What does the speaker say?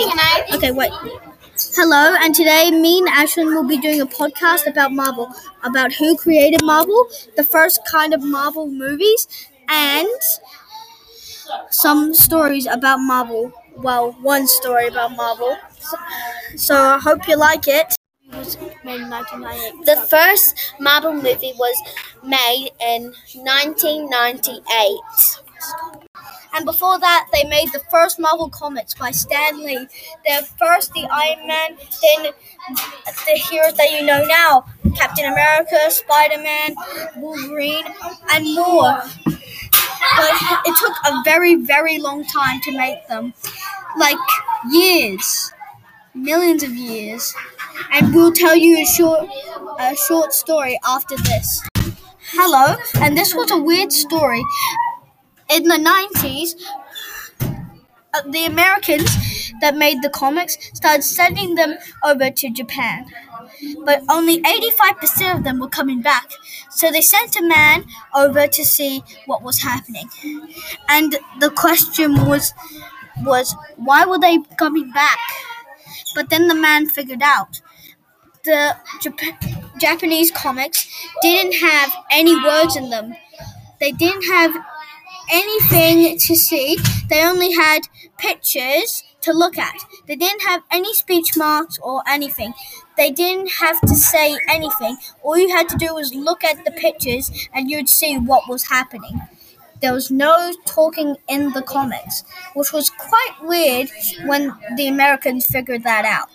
Okay, wait. Hello, and today me and Ashlyn will be doing a podcast about Marvel, about who created Marvel, the first kind of Marvel movies, and some stories about Marvel. Well, one story about Marvel. So, so I hope you like it. It was made in 1998. The first Marvel movie was made in 1998. And before that, they made the first Marvel comics by Stan Lee. They're first the Iron Man, then the heroes that you know now Captain America, Spider Man, Wolverine, and more. But it took a very, very long time to make them like years, millions of years. And we'll tell you a short, a short story after this. Hello, and this was a weird story in the 90s, uh, the Americans that made the comics started sending them over to Japan. But only 85% of them were coming back. So they sent a man over to see what was happening. And the question was was why were they coming back? But then the man figured out the Jap- Japanese comics didn't have any words in them. They didn't have anything to see. They only had pictures to look at. They didn't have any speech marks or anything. They didn't have to say anything. All you had to do was look at the pictures and you'd see what was happening. There was no talking in the comics, which was quite weird when the Americans figured that out.